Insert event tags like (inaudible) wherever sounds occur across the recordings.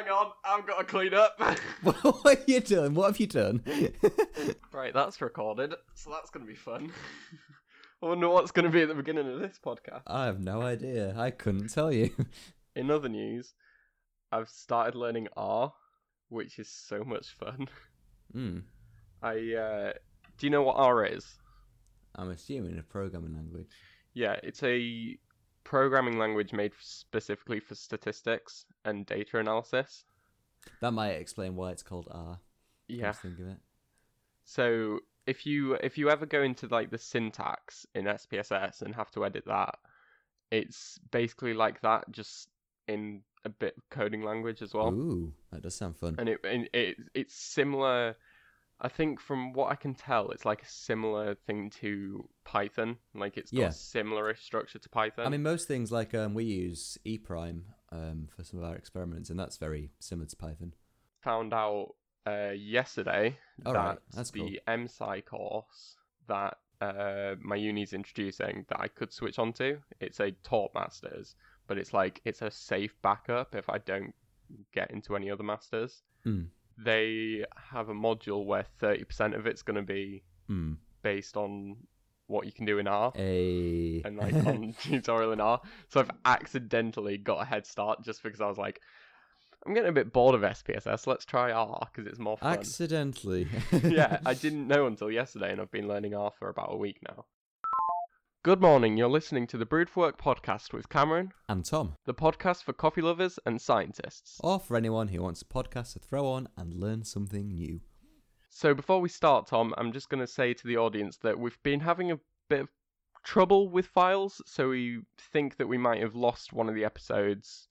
hang on, I've got to clean up. what are you doing? What have you done? (laughs) right, that's recorded, so that's going to be fun. (laughs) I wonder what's going to be at the beginning of this podcast. I have no idea. I couldn't tell you. (laughs) In other news, I've started learning R, which is so much fun. Hmm. I uh, do you know what R is? I'm assuming a programming language. Yeah, it's a programming language made specifically for statistics and data analysis. That might explain why it's called R. Yeah. Think of it. So if you if you ever go into like the syntax in SPSS and have to edit that, it's basically like that, just in a bit of coding language as well. Ooh, that does sound fun. And it and it it's similar. I think from what I can tell, it's like a similar thing to Python. Like it's got Yeah. a similar structure to Python. I mean, most things like um, we use E Prime um, for some of our experiments, and that's very similar to Python. found out uh, yesterday All that right, that's the cool. MSci course that uh, my uni's introducing that I could switch onto, it's a taught masters, but it's like it's a safe backup if I don't get into any other masters. Hmm. They have a module where 30% of it's going to be Hmm. based on what you can do in R A. and like on (laughs) tutorial in R. So I've accidentally got a head start just because I was like, I'm getting a bit bored of SPSS. Let's try R because it's more fun. Accidentally. (laughs) yeah, I (laughs) didn't know until yesterday, and I've been learning R for about a week now. Good morning. You're listening to the Brood for Work podcast with Cameron, and Tom, the podcast for coffee lovers and scientists. or for anyone who wants a podcast to throw on and learn something new. So before we start, Tom, I'm just going to say to the audience that we've been having a bit of trouble with files, so we think that we might have lost one of the episodes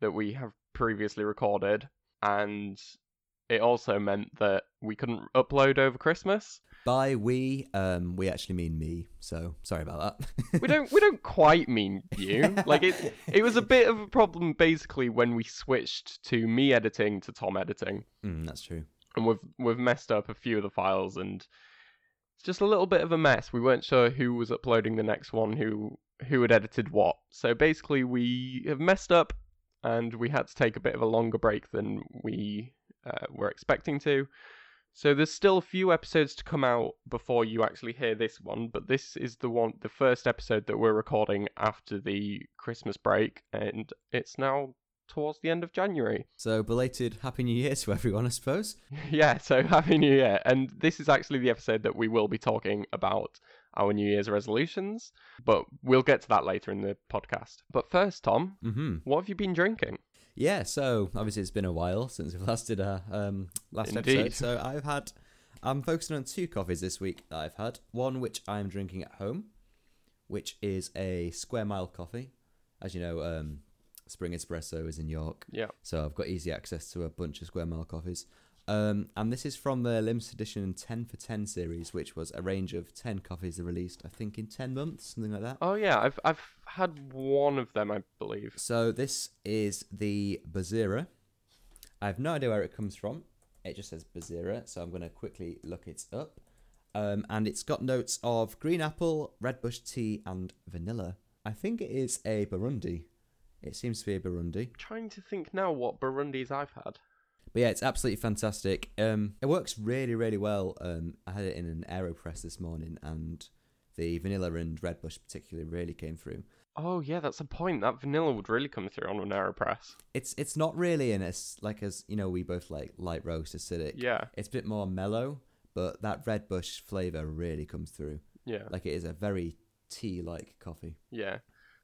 that we have previously recorded, and it also meant that we couldn't upload over Christmas. By we, um, we actually mean me. So sorry about that. We don't we don't quite mean you. (laughs) Like it it was a bit of a problem basically when we switched to me editing to Tom editing. mm, that's true. and we've we've messed up a few of the files and it's just a little bit of a mess. We weren't sure who was uploading the next one, who who had edited what. So basically, we have messed up, and we had to take a bit of a longer break than we uh, were expecting to. So there's still a few episodes to come out before you actually hear this one, but this is the one, the first episode that we're recording after the Christmas break, and it's now towards the end of January. So belated Happy New Year to everyone, I suppose. (laughs) Yeah, so Happy New Year. And this is actually the episode that we will be talking about our New Year's resolutions, but we'll get to that later in the podcast. But first, Tom, Mm-hmm. what have you been drinking? Yeah, so obviously it's been a while since we've (laughs) last did our um, last Indeed. episode. So I've had, I'm focusing on two coffees this week that I've had. One which I'm drinking at home, which is a Square Mile coffee. As you know, um, Spring Espresso is in York, Yeah. so I've got easy access to a bunch of Square Mile coffees. Um, and this is from the limited edition 10 for 10 series, which was a range of 10 coffees they released, I think, in 10 months, something like that. Oh yeah, I've I've had one of them, I believe. So this is the Bazira. I have no idea where it comes from. It just says Bazira, so I'm going to quickly look it up. Um, and it's got notes of green apple, red bush tea, and vanilla. I think it is a Burundi. It seems to be a Burundi. trying to think now what Burundis I've had. But yeah, it's absolutely fantastic. Um, it works really, really well. Um, I had it in an AeroPress this morning, and the vanilla and red bush particularly really came through. Oh yeah, that's a point. That vanilla would really come through on an Aeropress. It's it's not really in as like as you know we both like light roast acidic. Yeah, It's a bit more mellow, but that red bush flavor really comes through. yeah, Like it is a very tea-like coffee. yeah.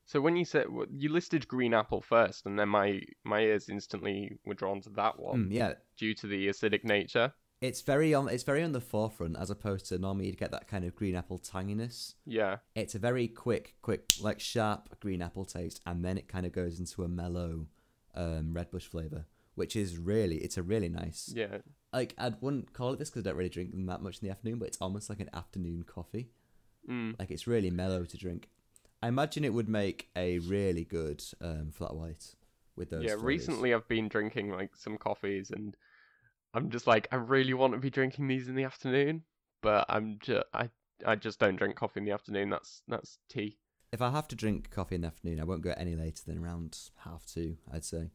So when you said you listed green apple first, and then my my ears instantly were drawn to that one Mm, yeah, due to the acidic nature. it's very on. It's very on the forefront as opposed to normally you'd get that kind of green apple tanginess. Yeah, It's a very quick, quick, like sharp green apple taste, and then it kind of goes into a mellow um, red bush flavor, which is really, it's a really nice. yeah, Like I wouldn't call it this because I don't really drink them that much in the afternoon, but it's almost like an afternoon coffee. mm. Like it's really mellow to drink. I imagine it would make a really good um, flat white with those. yeah. flavours. Recently, I've been drinking like some coffees, and I'm just like, I really want to be drinking these in the afternoon, but I'm just, I, I just don't drink coffee in the afternoon. That's that's tea. If I have to drink coffee in the afternoon, I won't go any later than around half two. I'd say.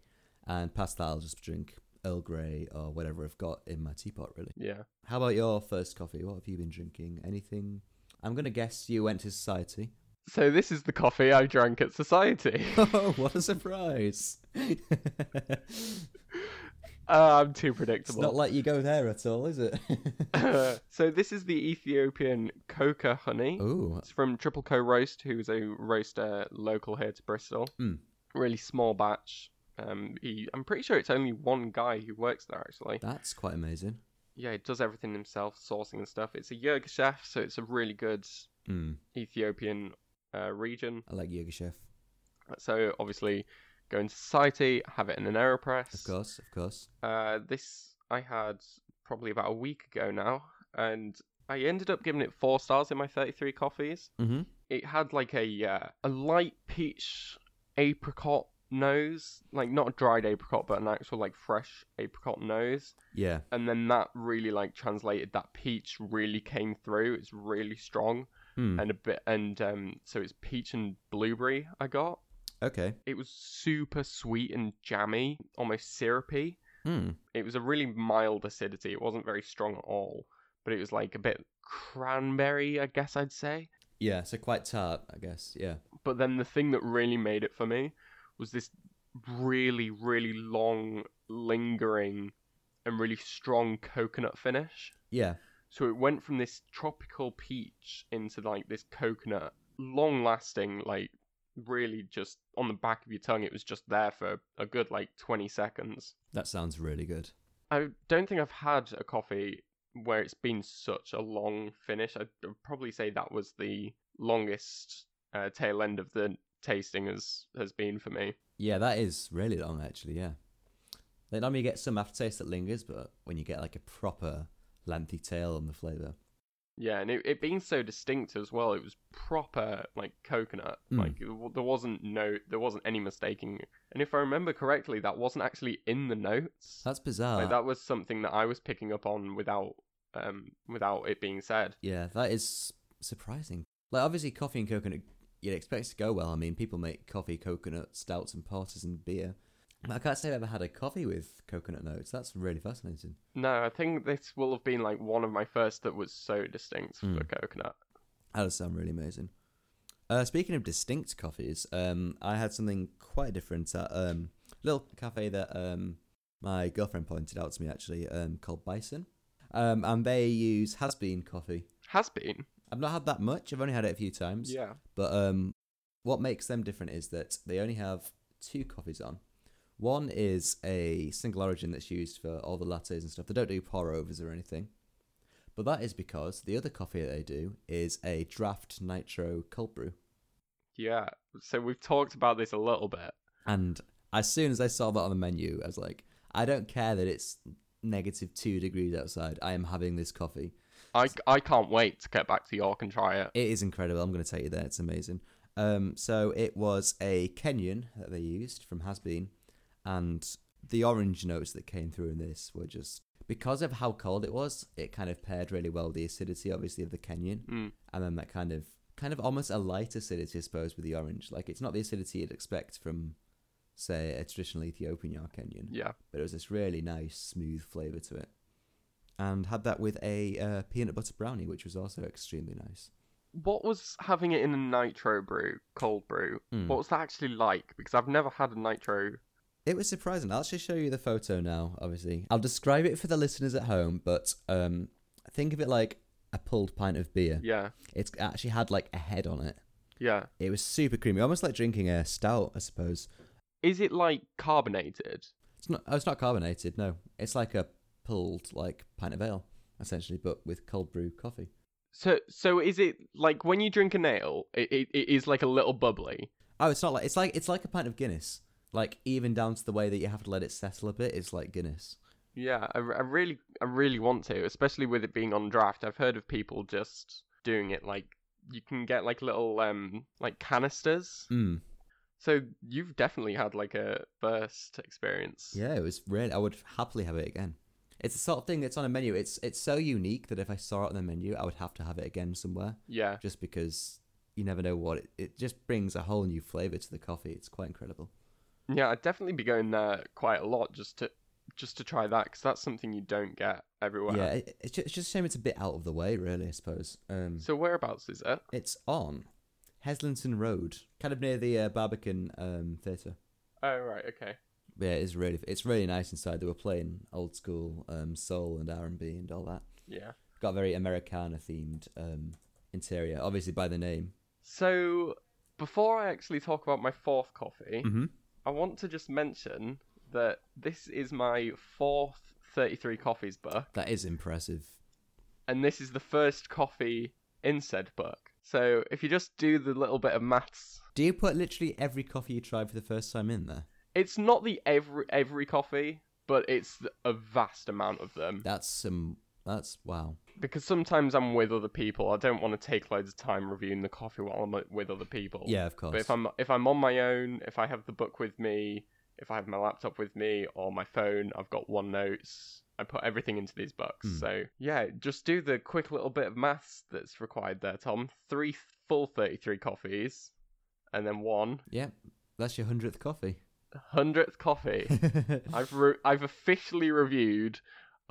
and past that I'll just drink Earl Grey or whatever I've got in my teapot. Really. Yeah. How about your first coffee? What have you been drinking? Anything? I'm gonna guess you went to society. So this is the coffee I drank at Society. Oh, (laughs) (laughs) what a surprise! Uh, I'm too it's predictable. not like you go there at all, is it? (laughs) so this is the Ethiopian Koke honey. oh, It's from Triple Co Roast, who's a roaster local here to Bristol. Mm. Really small batch. Um, he, I'm pretty sure it's only one guy who works there actually. that's quite amazing. Yeah, he does everything himself, sourcing and stuff. It's a Yirgacheffe, so it's a really good Mm, Ethiopian uh, region. I like Yirgacheffe. So obviously, go into society, have it in an Aeropress. Of course, of course. Uh, this I had probably about a week ago now, and I ended up giving it four stars in my 33 coffees. Mm-hmm. It had like a uh, a light peach apricot nose, like not a dried apricot, but an actual like fresh apricot nose. Yeah. And then that really like translated that peach really came through. It's really strong Mm. and a bit and um so it's peach and blueberry I got. Okay. It was super sweet and jammy, almost syrupy. Mm. It was a really mild acidity. It wasn't very strong at all, but it was like a bit cranberry, I guess I'd say. Yeah. So quite tart, I guess. Yeah. But then the thing that really made it for me was this really, really long, lingering, and really strong coconut finish. Yeah. So it went from this tropical peach into like this coconut, long lasting, like really just on the back of your tongue. It was just there for a good like 20 seconds. That sounds really good. I don't think I've had a coffee where it's been such a long finish. I'd probably say that was the longest uh, tail end of the tasting has has been for me. Yeah, that is really long, actually. Yeah. Like normally you get some aftertaste that lingers, but when you get like a proper lengthy tail on the flavor, Yeah, and it, it being so distinct as well, it was proper like coconut. Mm. Like it there wasn't no, there wasn't any mistaking. And if I remember correctly, that wasn't actually in the notes. that's bizarre. Like that was something that I was picking up on without um without it being said. Yeah, that is surprising. Like obviously, coffee and coconut, you'd expect to go well. I mean, people make coffee, coconut stouts, and porters and beer. I can't say I've ever had a coffee with coconut notes. That's really fascinating. No, I think this will have been like one of my first that was so distinct for Mm. coconut. That does sound really amazing. Uh, speaking of distinct coffees, um, I had something quite different at um, a little cafe that um, my girlfriend pointed out to me actually, um, called Bison. Um, and they use Has Bean coffee. Has Bean. I've not had that much. I've only had it a few times. Yeah. But um, what makes them different is that they only have two coffees on. One is a single origin that's used for all the lattes and stuff. They don't do pour overs or anything. But that is because the other coffee that they do is a draft nitro cold brew. Yeah. So we've talked about this a little bit. And as soon as I saw that on the menu, I was like, I don't care that it's negative two degrees outside. I am having this coffee. I, I can't wait to get back to York and try it. It is incredible. I'm going to take you there. It's amazing. Um, so it was a Kenyan that they used from Has Bean, and the orange notes that came through in this were just because of how cold it was. It kind of paired really well the acidity, obviously, of the Kenyan, Mm. and then that kind of kind of almost a light acidity, I suppose, with the orange. Like it's not the acidity you'd expect from, say, a traditional Ethiopian or Kenyan, Yeah. but it was this really nice, smooth flavor to it. And had that with a uh, peanut butter brownie, which was also extremely nice. What was having it in a nitro brew, cold brew? Mm. What was that actually like? Because I've never had a nitro. It was surprising. I'll actually show you the photo now, obviously. I'll describe it for the listeners at home, but um, think of it like a pulled pint of beer. Yeah. It's actually had like a head on it. Yeah. It was super creamy, almost like drinking a stout, I suppose. Is it like carbonated? It's not. Oh, it's not carbonated. No, it's like a pulled like pint of ale, essentially, but with cold brew coffee. So so is it like when you drink an ale, it, it, it is like a little bubbly? Oh, it's not like it's like it's like a pint of Guinness. Like even down to the way that you have to let it settle a bit is like Guinness. Yeah, I, I really I really want to, especially with it being on draft. I've heard of people just doing it like you can get like little um like canisters. Mm. So you've definitely had like a first experience. Yeah, it was really. I would happily have it again. It's the sort of thing that's on a menu. It's it's so unique that if I saw it on the menu, I would have to have it again somewhere, Yeah. just because you never know what it. It just brings a whole new flavor to the coffee. It's quite incredible. Yeah, I'd definitely be going there quite a lot just to just to try that because that's something you don't get everywhere. Yeah, it, it's, just, it's just a shame it's a bit out of the way, really. I suppose. Um, So whereabouts is it? it's on Heslington Road, kind of near the uh, Barbican um, Theatre. Oh right, okay. Yeah, it's really it's really nice inside. They were playing old school um, soul and R and B and all that. Yeah. Got a very Americana themed um, interior, obviously by the name. So before I actually talk about my fourth coffee, Mm-hmm. I want to just mention that this is my fourth 33 coffees book, That is impressive. and this is the first coffee in said book. So if you just do the little bit of maths, Do you put literally every coffee you tried for the first time in there? it's not the every every coffee, but it's a vast amount of them. That's some. that's wow. Because sometimes I'm with other people, I don't want to take loads of time reviewing the coffee while I'm with other people. Yeah, of course. But if I'm if I'm on my own, if I have the book with me, if I have my laptop with me or my phone, I've got OneNotes. I put everything into these books. Hmm. So yeah, just do the quick little bit of maths that's required there, Tom. Three full thirty-three coffees, and then one yeah, that's your hundredth coffee. hundredth coffee. (laughs) I've re- I've officially reviewed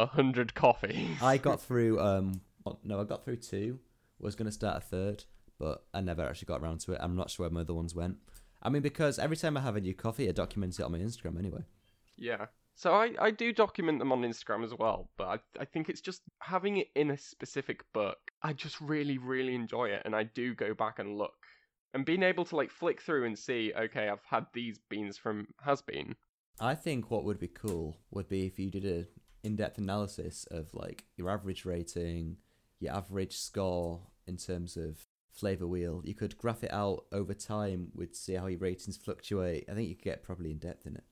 a hundred coffees. I (laughs) got through. Um, oh, no, I got through two. Was going to start a third, but I never actually got around to it. I'm not sure where my other ones went. I mean, because every time I have a new coffee, I document it on my Instagram anyway. Yeah. So I, I do document them on Instagram as well, but I, I think it's just having it in a specific book. I just really, really enjoy it, and I do go back and look. And being able to like flick through and see, okay, I've had these beans from Has Bean. I think what would be cool would be if you did a in-depth analysis of like your average rating, your average score in terms of flavor wheel. You could graph it out over time with see how your ratings fluctuate. I think you could get probably in depth in it.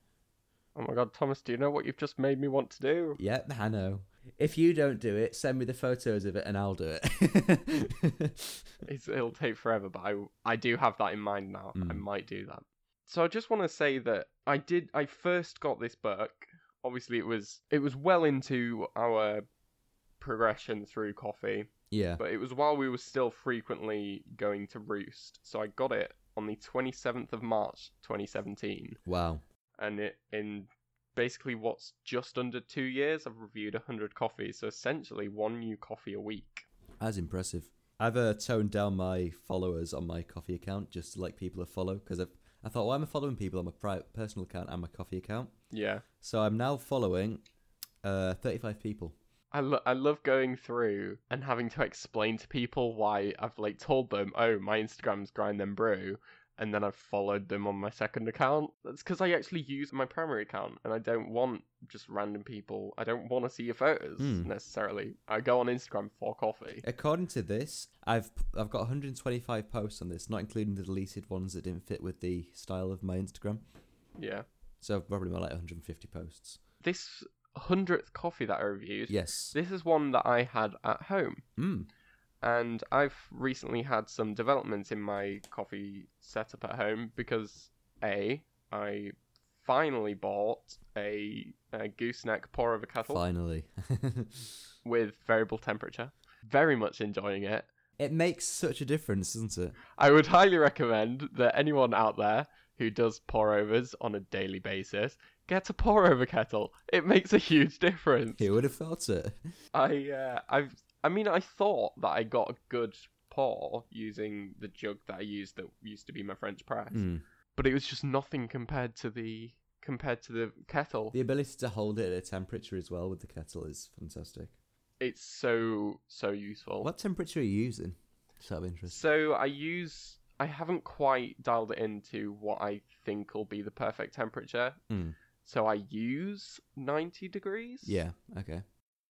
Oh my god, Thomas, do you know what you've just made me want to do? Yep, I know. If you don't do it, send me the photos of it and I'll do it. (laughs) It's, it'll take forever, but I, I do have that in mind now. I Mm. might do that. So I just want to say that I did. I first got this book. Obviously, it was it was well into our progression through coffee. yeah. but it was while we were still frequently going to Roost. So I got it on the 27th of March 2017. Wow. And it, in basically what's just under two years, I've reviewed 100 coffees. So essentially one new coffee a week. That's impressive. I've uh, toned down my followers on my coffee account just to like people to follow because I thought, why am I following people on my private personal account and my coffee account? Yeah. So I'm now following uh, 35 people. I, lo- I love going through and having to explain to people why I've like told them, oh, my Instagram's grind them brew, and then I've followed them on my second account. That's because I actually use my primary account, and I don't want just random people. I don't want to see your photos Hmm. necessarily. I go on Instagram for coffee. According to this, I've I've got 125 posts on this, not including the deleted ones that didn't fit with the style of my Instagram. Yeah, So probably more like 150 posts. this hundredth coffee that I reviewed. Yes. This is one that I had at home. Mm. and I've recently had some developments in my coffee setup at home because a I finally bought a, a gooseneck pour over kettle Finally. (laughs) with variable temperature. Very much enjoying it. it makes such a difference, doesn't it? I would highly recommend that anyone out there who does pour overs on a daily basis get a pour over kettle. It makes a huge difference. Who would have thought it? I uh, I've I mean I thought that I got a good pour using the jug that I used that used to be my French press, Mm. but it was just nothing compared to the compared to the kettle. The ability to hold it at a temperature as well with the kettle is fantastic. It's so so useful. What temperature are you using? Just out of interest. So I use I haven't quite dialed it into what I think will be the perfect temperature. Mm. So I use 90 degrees. Yeah, okay.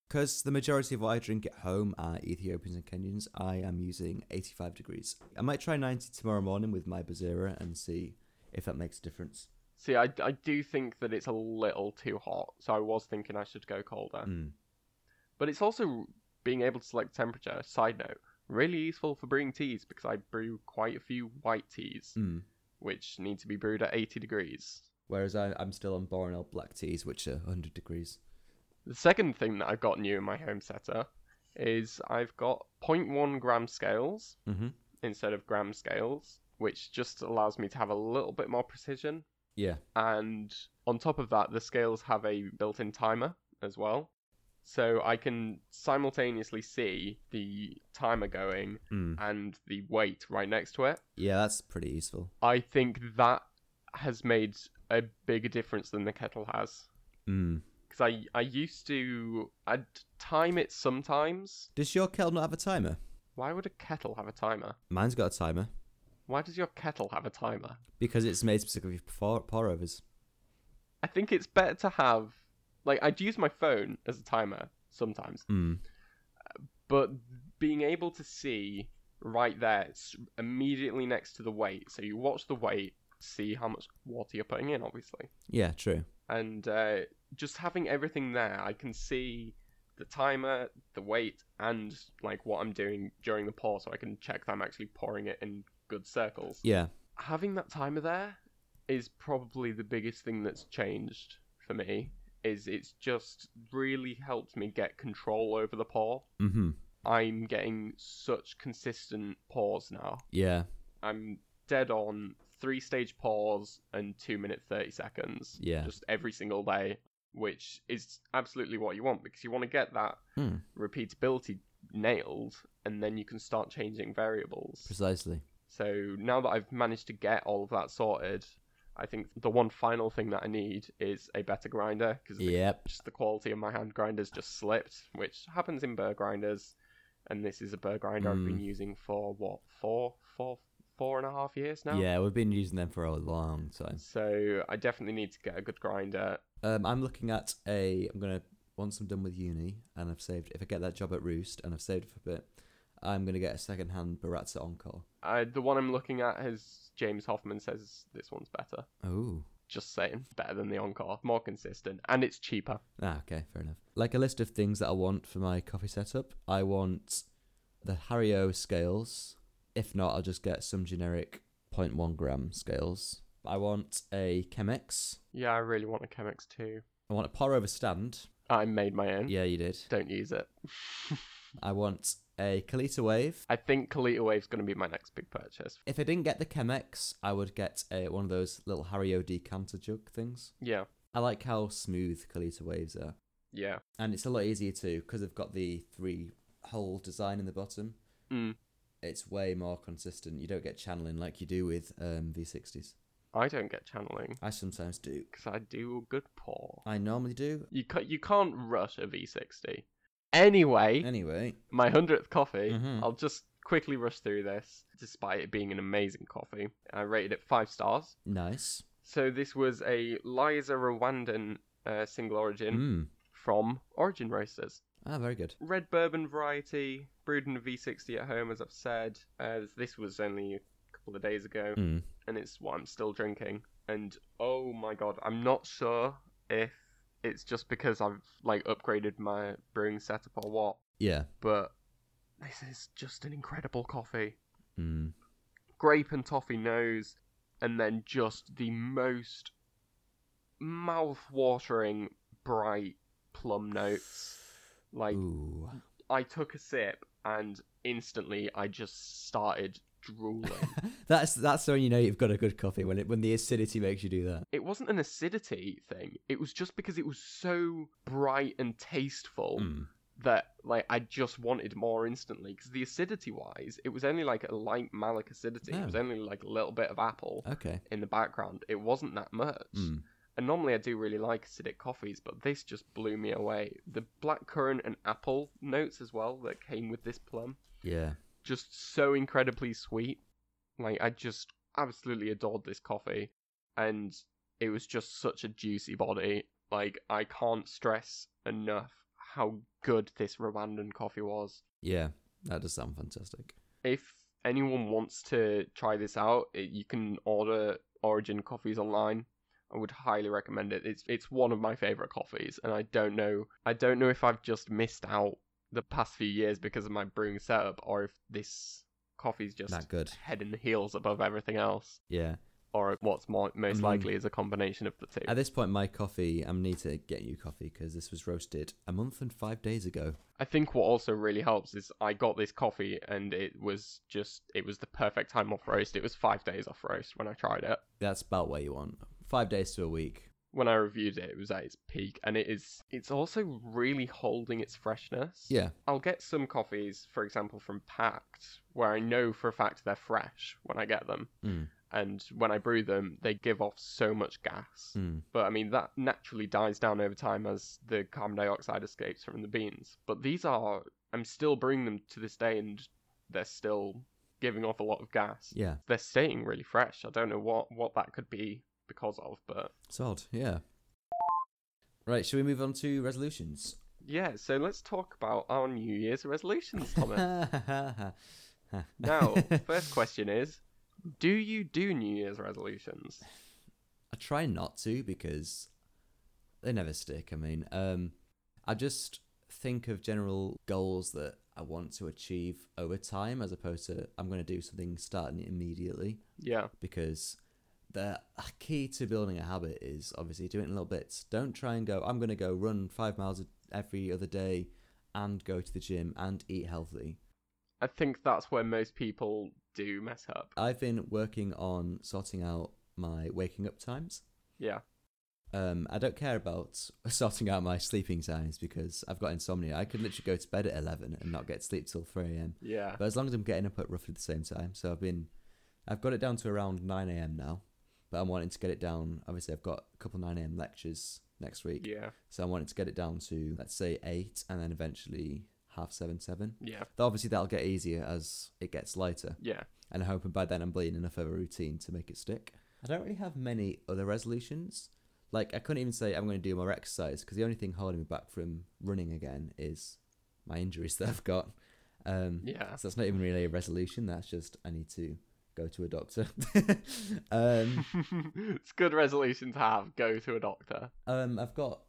Because the majority of what I drink at home are Ethiopians and Kenyans, I am using 85 degrees. I might try 90 tomorrow morning with my Bazira and see if that makes a difference. See, I, I do think that it's a little too hot, so I was thinking I should go colder. Mm. But it's also being able to select temperature. Side note, really useful for brewing teas because I brew quite a few white teas, Mm. which need to be brewed at 80 degrees. Whereas I, I'm still on Boronel black teas, which are 100 degrees. The second thing that I've got new in my home setter is I've got 0.1 gram scales Mm-hmm. instead of gram scales, which just allows me to have a little bit more precision. Yeah. and on top of that, the scales have a built-in timer as well. So I can simultaneously see the timer going Mm. and the weight right next to it. Yeah, that's pretty useful. I think that has made a bigger difference than the kettle has. Mm. Because I, I used to I'd time it sometimes. Does your kettle not have a timer? Why would a kettle have a timer? Mine's got a timer Why does your kettle have a timer? because it's made specifically for pour, pour overs. I think it's better to have like I'd use my phone as a timer sometimes, Mm. but being able to see right there, immediately next to the weight. So you watch the weight, see how much water you're putting in, obviously, Yeah, true. and uh, just having everything there, I can see the timer, the weight, and like what I'm doing during the pour, so I can check that I'm actually pouring it in good circles. Yeah. having that timer there is probably the biggest thing that's changed for me is it's just really helped me get control over the pour Mm-hmm. i'm getting such consistent pours now Yeah. i'm dead on three stage pours and two minute 30 seconds Yeah. just every single day which is absolutely what you want because you want to get that Hmm. repeatability nailed and then you can start changing variables Precisely. so now that I've managed to get all of that sorted, I think the one final thing that I need is a better grinder because Yep. just the quality of my hand grinders just slipped, which happens in burr grinders. And this is a burr grinder I've been Mm. using for what four, four, four and a half years now. Yeah, we've been using them for a long time. So I definitely need to get a good grinder. Um, I'm looking at a. I'm gonna once I'm done with uni and I've saved. If I get that job at Roost and I've saved for a bit, I'm gonna get a second-hand Baratza Encore. I, the one I'm looking at has James Hoffmann says this one's better. Oh. Just saying, better than the Encore, more consistent, and it's cheaper. Ah, okay, fair enough. Like a list of things that I want for my coffee setup. I want the Hario scales. If not, I'll just get some generic 0.1 gram scales. I want a Chemex. Yeah, I really want a Chemex too. I want a pour over stand. I made my own. Yeah, you did. Don't use it. (laughs) I want a Kalita Wave. I think Kalita Wave's going to be my next big purchase. If I didn't get the Chemex, I would get a, one of those little Hario decanter jug things. Yeah, I like how smooth Kalita Waves are. yeah. And it's a lot easier too, because they've got the three hole design in the bottom. Mm. It's way more consistent. You don't get channeling like you do with um, V60s. I don't get channeling I sometimes do. because I do a good pour. I normally do. You ca- you can't rush a V60. Anyway, Anyway, my hundredth coffee. Mhm. I'll just quickly rush through this, despite it being an amazing coffee. I rated it five stars. nice. So this was a Liza Rwandan uh, single origin Mm. from Origin Roasters. Ah, very good. red bourbon variety, brewed in a V60 at home, as I've said. Uh, this was only a couple of days ago, Mm. and it's what I'm still drinking. And oh my god, I'm not sure if it's just because I've like upgraded my brewing setup or what, Yeah. but this is just an incredible coffee. Mm. Grape and toffee nose, and then just the most mouth-watering, bright plum notes. Like Ooh. I took a sip and instantly I just started drooling. (laughs) that's that's when you know you've got a good coffee when it when the acidity makes you do that. it wasn't an acidity thing. It was just because it was so bright and tasteful Mm. that like I just wanted more instantly. Because the acidity wise, it was only like a light malic acidity. It was Oh. only like a little bit of apple Okay. in the background. It wasn't that much. Mm. And normally I do really like acidic coffees, but this just blew me away. The blackcurrant and apple notes as well that came with this plum. Yeah. Just so incredibly sweet. Like I just absolutely adored this coffee, and it was just such a juicy body. Like I can't stress enough how good this Rwandan coffee was. Yeah. That does sound fantastic. If anyone wants to try this out, it, you can order Origin coffees online. I would highly recommend it. It's it's one of my favorite coffees, and I don't know I don't know if I've just missed out the past few years because of my brewing setup, or if this coffee's just That good. head and heels above everything else, Yeah. or what's more, most mean- likely is a combination of the two. At this point, my coffee, I'm need to get you coffee because this was roasted a month and five days ago. I think what also really helps is I got this coffee and it was just it was the perfect time off roast. It was five days off roast when I tried it. That's about where you want. five days to a week. When I reviewed it, it was at its peak, and it is. It's also really holding its freshness. Yeah. I'll get some coffees, for example, from Pact, where I know for a fact they're fresh when I get them, Mm. and when I brew them, they give off so much gas. Mm. But I mean, that naturally dies down over time as the carbon dioxide escapes from the beans. But these are, I'm still brewing them to this day, and they're still giving off a lot of gas. Yeah. They're staying really fresh. I don't know what, what that could be because of, but It's odd. Yeah. Right. Should we move on to resolutions? yeah. So let's talk about our New Year's resolutions, (laughs) Thomas. now, (laughs) first question is, do you do New Year's resolutions? I try not to because they never stick. I mean, um, I just think of general goals that I want to achieve over time as opposed to I'm going to do something starting immediately Yeah, because the key to building a habit is obviously doing it in little bits. Don't try and go, I'm going to go run five miles every other day and go to the gym and eat healthy. I think that's where most people do mess up. I've been working on sorting out my waking up times. Yeah, Um, I don't care about (laughs) sorting out my sleeping times because I've got insomnia. I could literally go to bed at eleven and not get sleep till three a.m. yeah, But as long as I'm getting up at roughly the same time, so I've been, I've got it down to around nine a.m. now. But I'm wanting to get it down. Obviously, I've got a couple nine a.m. lectures next week, yeah, so I'm wanting to get it down to let's say eight, and then eventually half seven, seven. yeah, Though obviously that'll get easier as it gets lighter, yeah. and I'm hoping by then I'm bleeding enough of a routine to make it stick. I don't really have many other resolutions. Like I couldn't even say I'm going to do more exercise because the only thing holding me back from running again is my injuries (laughs) that I've got. Um, Yeah. So that's not even really a resolution. That's just I need to go to a doctor. (laughs) um, (laughs) it's a good resolution to have. Go to a doctor. um, I've got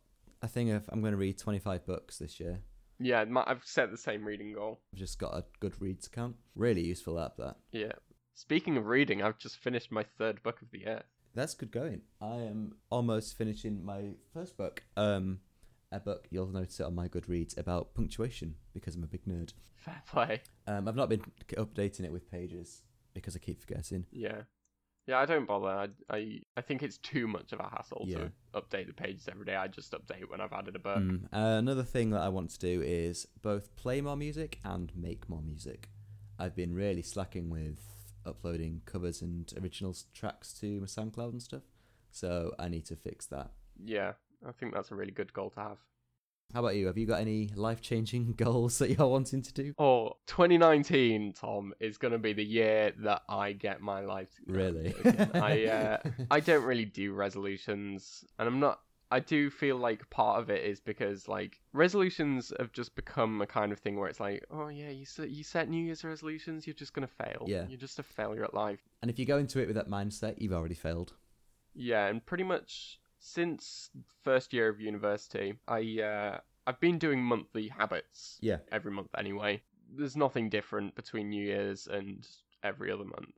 a thing of I'm going to read 25 books this year. Yeah, my, I've set the same reading goal. I've just got a Goodreads account. Really useful app that. Yeah. Speaking of reading, I've just finished my third book of the year. That's good going. I am almost finishing my first book. Um, a book you'll notice it on my Goodreads about punctuation because I'm a big nerd. Fair play. Um, I've not been updating it with pages because I keep forgetting. Yeah. Yeah, I don't bother. I, I, I think it's too much of a hassle Yeah. to update the pages every day. I just update when I've added a book. Mm. Uh, another thing that I want to do is both play more music and make more music. I've been really slacking with uploading covers and original tracks to my SoundCloud and stuff, so I need to fix that. Yeah, I think that's a really good goal to have. How about you? Have you got any life changing (laughs) goals that you're wanting to do? Oh, 2019, Tom, is going to be the year that I get my life. Really? I, (laughs) uh, I don't really do resolutions, and I'm not. I do feel like part of it is because like resolutions have just become a kind of thing where it's like, oh yeah, you set you set New Year's resolutions, you're just gonna fail. Yeah. you're just a failure at life. and if you go into it with that mindset, you've already failed. Yeah, and pretty much since first year of university, I uh, I've been doing monthly habits. Yeah. every month anyway. There's nothing different between New Year's and every other month.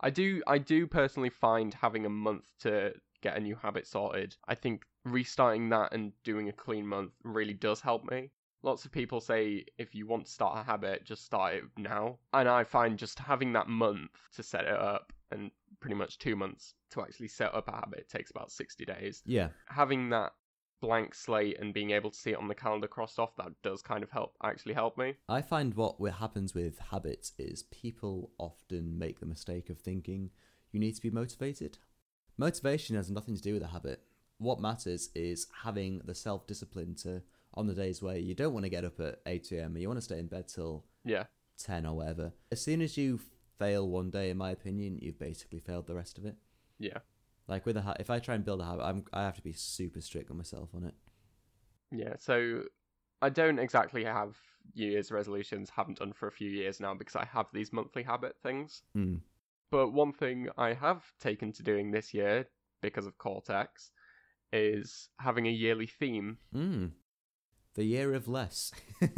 I do I do personally find having a month to get a new habit sorted. I think restarting that and doing a clean month really does help me. Lots of people say if you want to start a habit, just start it now. And I find just having that month to set it up and pretty much two months to actually set up a habit takes about 60 days. Yeah. Having that blank slate and being able to see it on the calendar crossed off, that does kind of help, actually help me. I find what happens with habits is people often make the mistake of thinking you need to be motivated. Motivation has nothing to do with a habit. What matters is having the self discipline to, on the days where you don't want to get up at 8 am and you want to stay in bed till Yeah. 10 or whatever. As soon as you fail one day, in my opinion, you've basically failed the rest of it. Yeah. Like with a ha- if I try and build a habit, I'm, I have to be super strict on myself on it. Yeah, so I don't exactly have New Year's resolutions, haven't done for a few years now because I have these monthly habit things. Mm. But one thing I have taken to doing this year because of Cortex is having a yearly theme. Mm. The year of less. (laughs)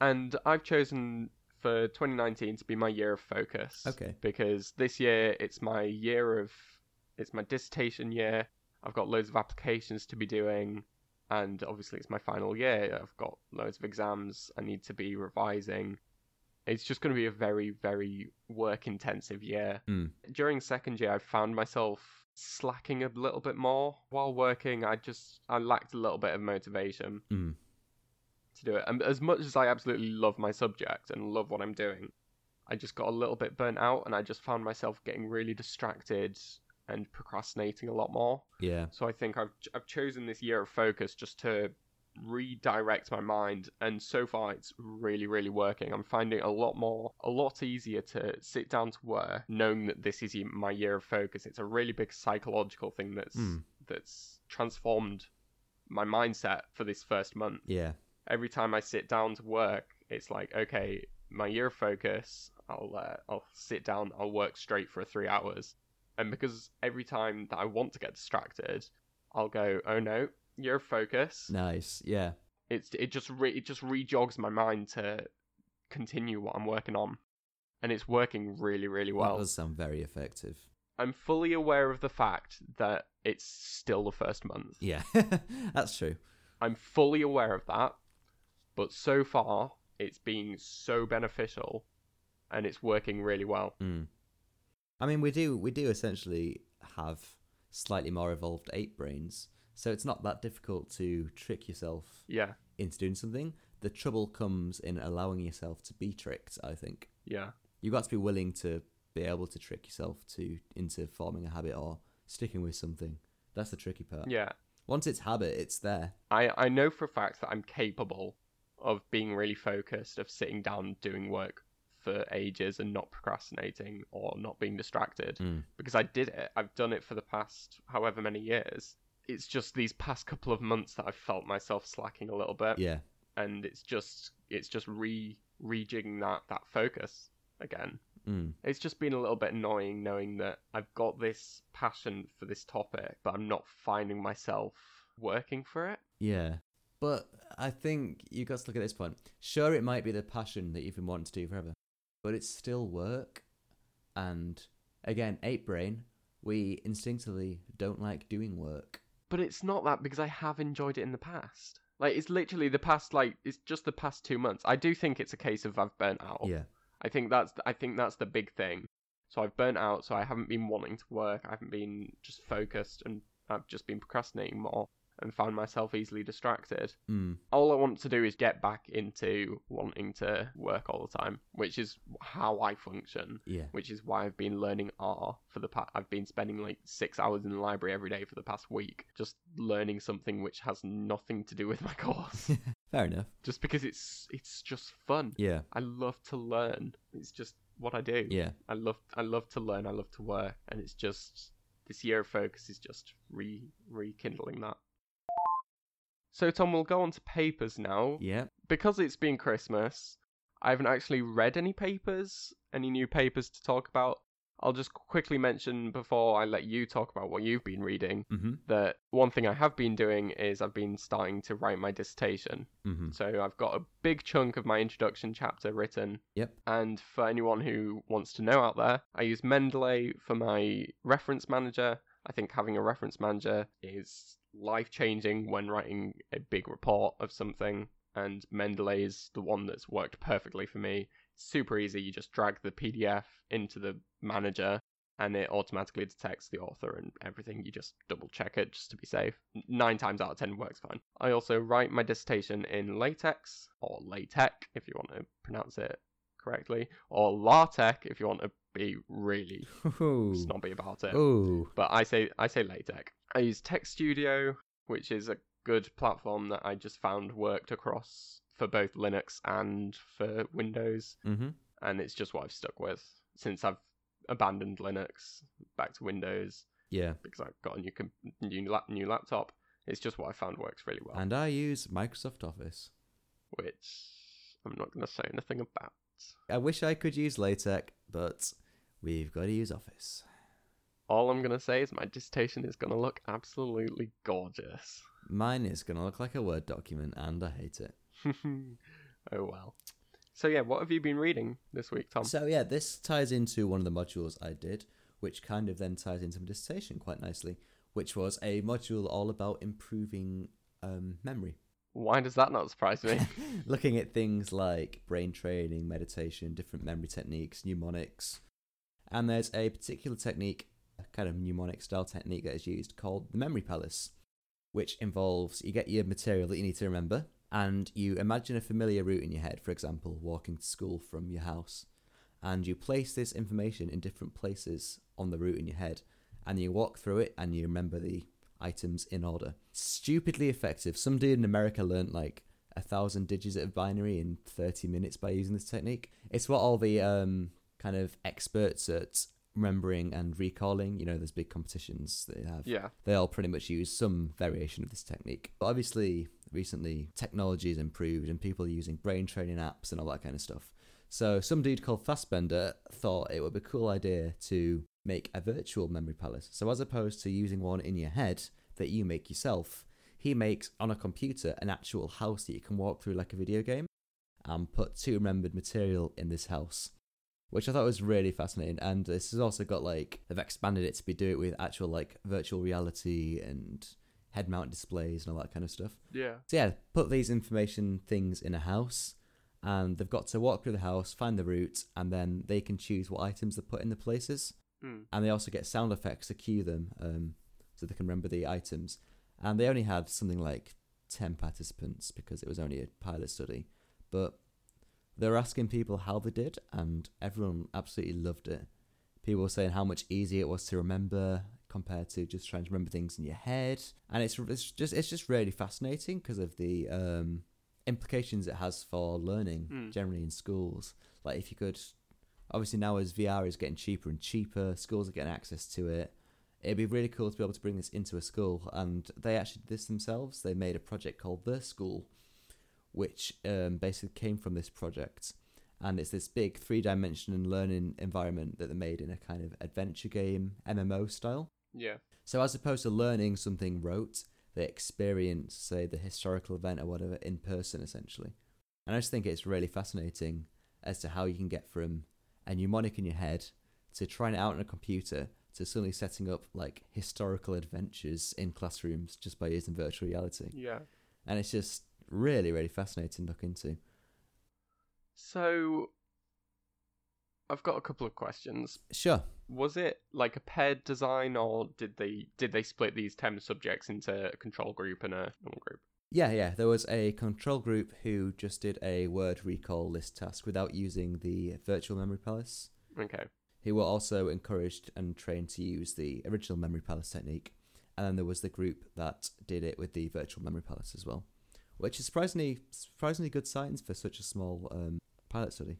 And I've chosen for 2019 to be my year of focus. Okay. Because this year it's my year of it's my dissertation year. I've got loads of applications to be doing and obviously it's my final year. I've got loads of exams I need to be revising. It's just going to be a very very work intensive year. Mm. During second year I found myself slacking a little bit more while working. I just I lacked a little bit of motivation Mm. To do it. And as much as I absolutely love my subject and love what I'm doing, I just got a little bit burnt out and I just found myself getting really distracted and procrastinating a lot more. Yeah. So I think I've I've chosen this year of focus just to redirect my mind and so far it's really really working i'm finding it a lot more a lot easier to sit down to work knowing that this is my year of focus it's a really big psychological thing that's Mm. that's transformed my mindset for this first month Yeah. Every time I sit down to work, it's like, okay, my year of focus, I'll uh, I'll sit down, I'll work straight for three hours, and because every time that I want to get distracted, I'll go, oh no, year of focus. Nice. Yeah. It's it just re- it just rejogs my mind to continue what I'm working on, and it's working really really well. That does sound very effective. I'm fully aware of the fact that it's still the first month. Yeah. (laughs) That's true. I'm fully aware of that, but so far it's been so beneficial and it's working really well. Mm. I mean, we do we do essentially have slightly more evolved ape brains, so it's not that difficult to trick yourself Yeah, into doing something. The trouble comes in allowing yourself to be tricked. I think yeah, you've got to be willing to be able to trick yourself to into forming a habit or sticking with something. That's the tricky part. yeah. Once it's habit, it's there. I, I know for a fact that I'm capable of being really focused, of sitting down doing work for ages and not procrastinating or not being distracted Mm. because I did it. I've done it for the past however many years. It's just these past couple of months that I've felt myself slacking a little bit. Yeah. and it's just it's just re rejigging that that focus again. Mm. It's just been a little bit annoying knowing that I've got this passion for this topic, but I'm not finding myself working for it. Yeah. But I think you've got to look at this point. Sure, it might be the passion that you've been wanting to do forever, but it's still work. And again, ape brain, we instinctively don't like doing work. But it's not that because I have enjoyed it in the past. Like it's literally the past like it's just the past 2 months. I do think it's a case of I've burnt out. Yeah. I think that's I think that's the big thing. So I've burnt out, so I haven't been wanting to work. I haven't been just focused, and I've just been procrastinating more and found myself easily distracted. Mm. All I want to do is get back into wanting to work all the time, which is how I function. Yeah. Which is why I've been learning R for the past. I've been spending like six hours in the library every day for the past week, just learning something which has nothing to do with my course, (laughs) Fair enough. just because it's it's just fun. Yeah. I love to learn. It's just what I do. Yeah. I love I love to learn. I love to work, and it's just this year of focus is just re rekindling that. So Tom, we'll go on to papers now. Yeah. Because it's been Christmas, I haven't actually read any papers, any new papers to talk about. I'll just quickly mention before I let you talk about what you've been reading Mm-hmm. that one thing I have been doing is I've been starting to write my dissertation. Mm-hmm. So I've got a big chunk of my introduction chapter written. Yep. And for anyone who wants to know out there, I use Mendeley for my reference manager. I think having a reference manager is life changing when writing a big report of something. And Mendeley is the one that's worked perfectly for me. Super easy. You just drag the PDF into the manager and it automatically detects the author and everything. You just double check it just to be safe. Nine times out of ten works fine. I also write my dissertation in LaTeX or LaTeX if you want to pronounce it correctly, or LaTeX if you want to be really (laughs) Ooh. snobby about it. Ooh. But I say I say LaTeX. I use TeXstudio, which is a good platform that I just found worked across for both Linux and for Windows Mm-hmm. and it's just what I've stuck with since I've abandoned Linux back to Windows Yeah. because I've got a new com- new, lap- new laptop. It's just what I found works really well, And I use Microsoft Office. which I'm not going to say anything about. I wish I could use LaTeX, but we've got to use Office. All I'm going to say is my dissertation is going to look absolutely gorgeous. Mine is going to look like a Word document, and I hate it. (laughs) oh well. So yeah, what have you been reading this week, Tom? So yeah, this ties into one of the modules I did, which kind of then ties into my dissertation quite nicely, which was a module all about improving um, memory. Why does that not surprise me? (laughs) Looking at things like brain training, meditation, different memory techniques, mnemonics. And there's a particular technique kind of mnemonic style technique that is used called the memory palace, which involves you get your material that you need to remember and you imagine a familiar route in your head, for example, walking to school from your house, and you place this information in different places on the route in your head, and you walk through it and you remember the items in order. Stupidly effective. Some dude in America learned like a thousand digits of binary in 30 minutes by using this technique. It's what all the um, kind of experts at remembering and recalling, you know, there's big competitions they have. Yeah. They all pretty much use some variation of this technique. But obviously, recently, technology has improved and people are using brain training apps and all that kind of stuff. So, some dude called Fassbender thought it would be a cool idea to make a virtual memory palace. So, as opposed to using one in your head that you make yourself, he makes on a computer an actual house that you can walk through like a video game and put two remembered material in this house which I thought was really fascinating. And this has also got like they've expanded it to be do it with actual like virtual reality and head mount displays and all that kind of stuff. Yeah. So yeah, put these information things in a house, and they've got to walk through the house, find the route, and then they can choose what items they put in the places. Mm. And they also get sound effects to cue them, um, so they can remember the items. And they only had something like ten participants because it was only a pilot study, but they were asking people how they did, and everyone absolutely loved it. People were saying how much easier it was to remember compared to just trying to remember things in your head, and it's, it's just it's just really fascinating because of the um, implications it has for learning Mm. generally in schools. Like if you could, obviously now as VR is getting cheaper and cheaper, schools are getting access to it. It'd be really cool to be able to bring this into a school, and they actually did this themselves. They made a project called The School, which um, basically came from this project. And it's this big three dimensional learning environment that they made in a kind of adventure game, MMO style. Yeah. So as opposed to learning something rote, they experience, say, the historical event or whatever in person, essentially. And I just think it's really fascinating as to how you can get from a mnemonic in your head to trying it out on a computer to suddenly setting up like historical adventures in classrooms just by using virtual reality. Yeah. And it's just really, really fascinating to look into. So, I've got a couple of questions. Sure. Was it like a paired design, or did they did they split these ten subjects into a control group and a normal group? Yeah, yeah. There was a control group who just did a word recall list task without using the virtual memory palace. Okay. who were also encouraged and trained to use the original memory palace technique. And then there was the group that did it with the virtual memory palace as well, which is surprisingly surprisingly good science for such a small um, pilot study.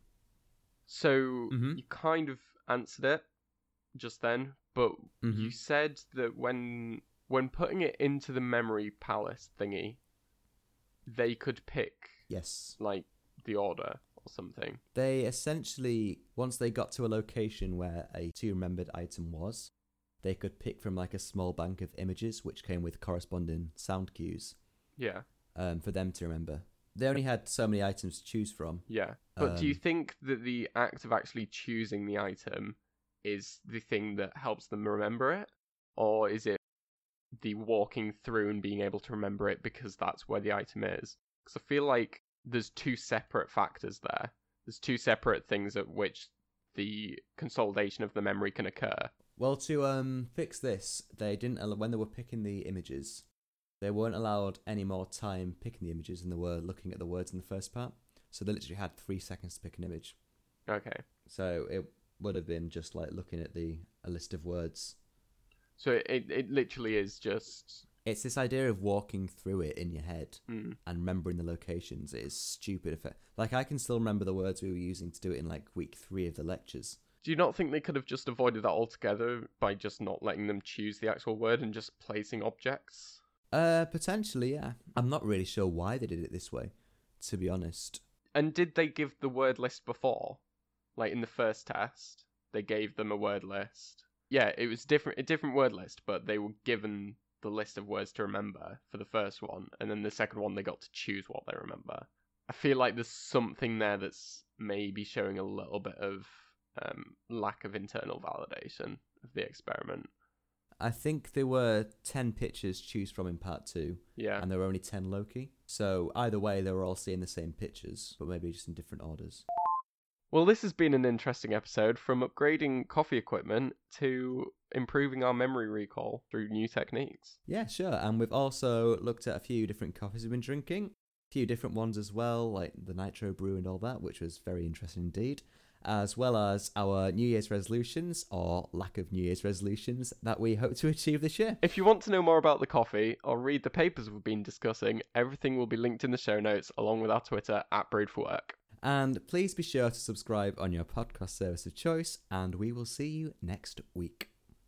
So Mhm. you kind of answered it just then, but Mhm. you said that when when putting it into the memory palace thingy, they could pick Yes, like the order or something. they essentially once they got to a location where a two remembered item was, they could pick from like a small bank of images which came with corresponding sound cues Yeah. Um, for them to remember. They only had so many items to choose from. Yeah. But do you Um, think that the act of actually choosing the item is the thing that helps them remember it? Or is it the walking through and being able to remember it because that's where the item is? Because I feel like there's two separate factors there. There's two separate things at which the consolidation of the memory can occur. Well, to um fix this, they didn't al- when they were picking the images, they weren't allowed any more time picking the images than they were looking at the words in the first part. So they literally had three seconds to pick an image. Okay. So it would have been just like looking at the a list of words. So it, it literally is just. It's this idea of walking through it in your head Mm, and remembering the locations. It is stupid. If it, like I can still remember the words we were using to do it in like week three of the lectures. Do you not think they could have just avoided that altogether by just not letting them choose the actual word and just placing objects? Uh, potentially, yeah. I'm not really sure why they did it this way, to be honest. And did they give the word list before? Like in the first test, they gave them a word list. Yeah, it was different a different word list, but they were given the list of words to remember for the first one, and then the second one they got to choose what they remember. I feel like there's something there that's maybe showing a little bit of um, lack of internal validation of the experiment. I think there were 10 pictures to choose from in part two, Yeah. and there were only 10 loci. So either way, they were all seeing the same pictures, but maybe just in different orders. Well, this has been an interesting episode from upgrading coffee equipment to improving our memory recall through new techniques. Yeah, sure. And we've also looked at a few different coffees we've been drinking, a few different ones as well, like the Nitro Brew and all that, which was very interesting indeed, as well as our New Year's resolutions or lack of New Year's resolutions that we hope to achieve this year. If you want to know more about the coffee or read the papers we've been discussing, everything will be linked in the show notes along with our Twitter at Brewed for Work. And please be sure to subscribe on your podcast service of choice, and we will see you next week.